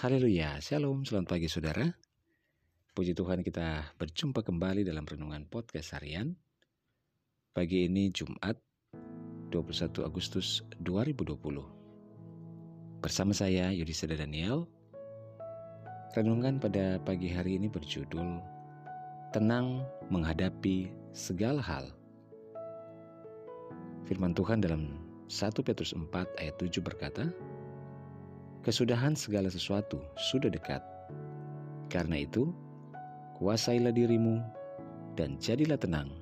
Haleluya, Shalom, selamat pagi saudara. Puji Tuhan kita berjumpa kembali dalam Renungan Podcast Harian. Pagi ini Jumat 21 Agustus 2020. Bersama saya Yudhistira Daniel. Renungan pada pagi hari ini berjudul Tenang menghadapi segala hal. Firman Tuhan dalam 1 Petrus 4 ayat 7 berkata, Kesudahan segala sesuatu sudah dekat. Karena itu, kuasailah dirimu dan jadilah tenang,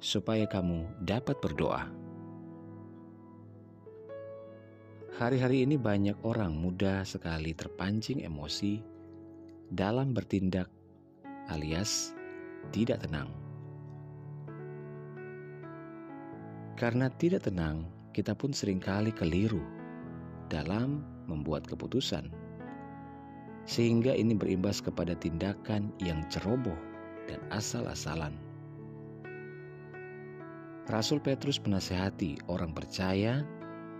supaya kamu dapat berdoa. Hari-hari ini banyak orang mudah sekali terpancing emosi dalam bertindak alias tidak tenang. Karena tidak tenang, kita pun sering kali keliru dalam membuat keputusan, sehingga ini berimbas kepada tindakan yang ceroboh dan asal-asalan. Rasul Petrus menasehati orang percaya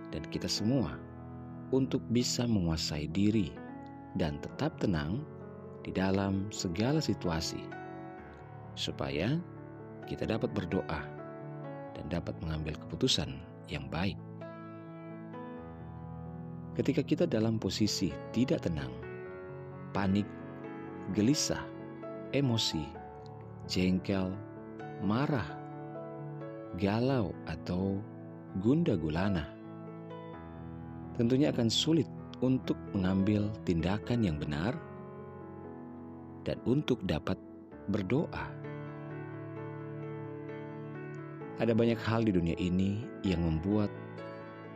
dan kita semua untuk bisa menguasai diri dan tetap tenang di dalam segala situasi, supaya kita dapat berdoa dan dapat mengambil keputusan yang baik. Ketika kita dalam posisi tidak tenang, panik, gelisah, emosi, jengkel, marah, galau, atau gunda gulana, tentunya akan sulit untuk mengambil tindakan yang benar dan untuk dapat berdoa. Ada banyak hal di dunia ini yang membuat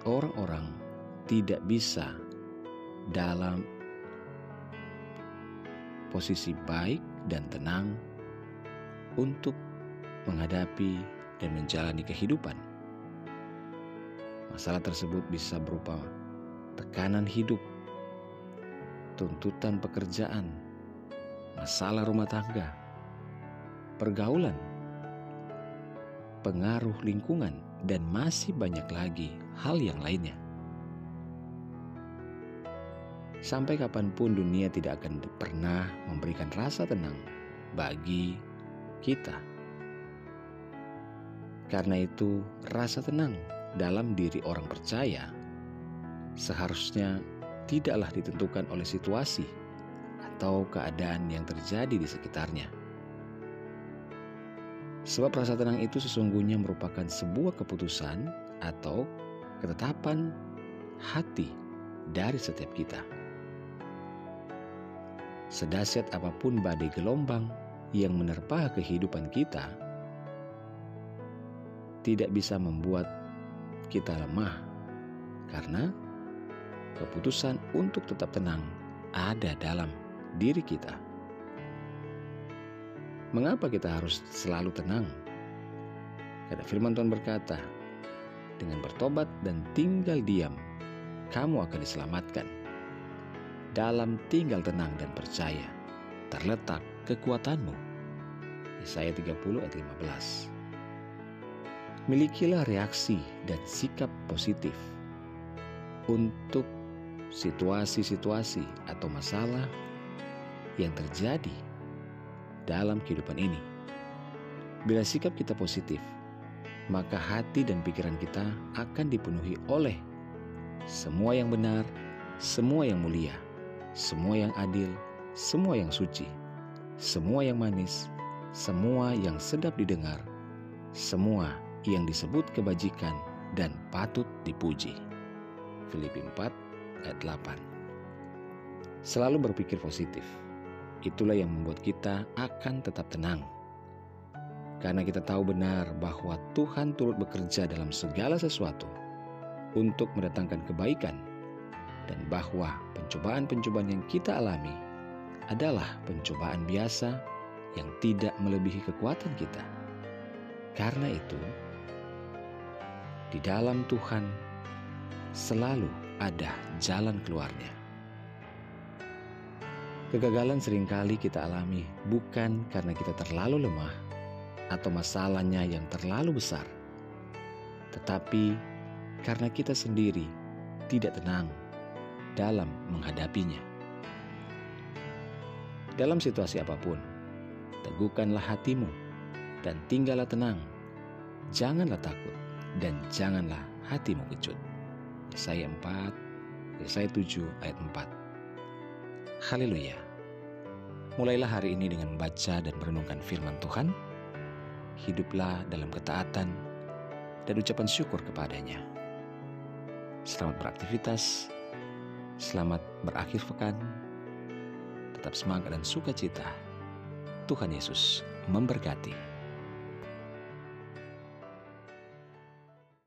orang-orang tidak bisa dalam posisi baik dan tenang untuk menghadapi dan menjalani kehidupan. Masalah tersebut bisa berupa tekanan hidup, tuntutan pekerjaan, masalah rumah tangga, pergaulan, pengaruh lingkungan, dan masih banyak lagi hal yang lainnya. Sampai kapan pun dunia tidak akan pernah memberikan rasa tenang bagi kita. Karena itu, rasa tenang dalam diri orang percaya seharusnya tidaklah ditentukan oleh situasi atau keadaan yang terjadi di sekitarnya. Sebab rasa tenang itu sesungguhnya merupakan sebuah keputusan atau ketetapan hati dari setiap kita. Sedasyat apa pun badai gelombang yang menerpa kehidupan kita, tidak bisa membuat kita lemah, karena keputusan untuk tetap tenang ada dalam diri kita. Mengapa kita harus selalu tenang? Karena firman Tuhan berkata, dengan bertobat dan tinggal diam, kamu akan diselamatkan dalam tinggal tenang dan percaya terletak kekuatanmu. Yesaya 30 ayat 15. Milikilah reaksi dan sikap positif untuk situasi-situasi atau masalah yang terjadi dalam kehidupan ini. Bila sikap kita positif, maka hati dan pikiran kita akan dipenuhi oleh semua yang benar, semua yang mulia, semua yang adil, semua yang suci, semua yang manis, semua yang sedap didengar, semua yang disebut kebajikan dan patut dipuji. Filipi 4 ayat 8 Selalu berpikir positif. Itulah yang membuat kita akan tetap tenang. Karena kita tahu benar bahwa Tuhan turut bekerja dalam segala sesuatu untuk mendatangkan kebaikan dan bahwa pencobaan-pencobaan yang kita alami adalah pencobaan biasa yang tidak melebihi kekuatan kita. Karena itu, di dalam Tuhan selalu ada jalan keluarnya. Kegagalan sering kali kita alami bukan karena kita terlalu lemah atau masalahnya yang terlalu besar, tetapi karena kita sendiri tidak tenang dalam menghadapinya. Dalam situasi apa pun, teguhkanlah hatimu dan tinggallah tenang. Janganlah takut dan janganlah hatimu kecut. Yesaya 4, Yesaya 7 ayat 4. Haleluya. Mulailah hari ini dengan membaca dan merenungkan firman Tuhan. Hiduplah dalam ketaatan dan ucapan syukur kepadanya. Selamat beraktivitas, selamat berakhir pekan, tetap semangat dan sukacita. Tuhan Yesus memberkati.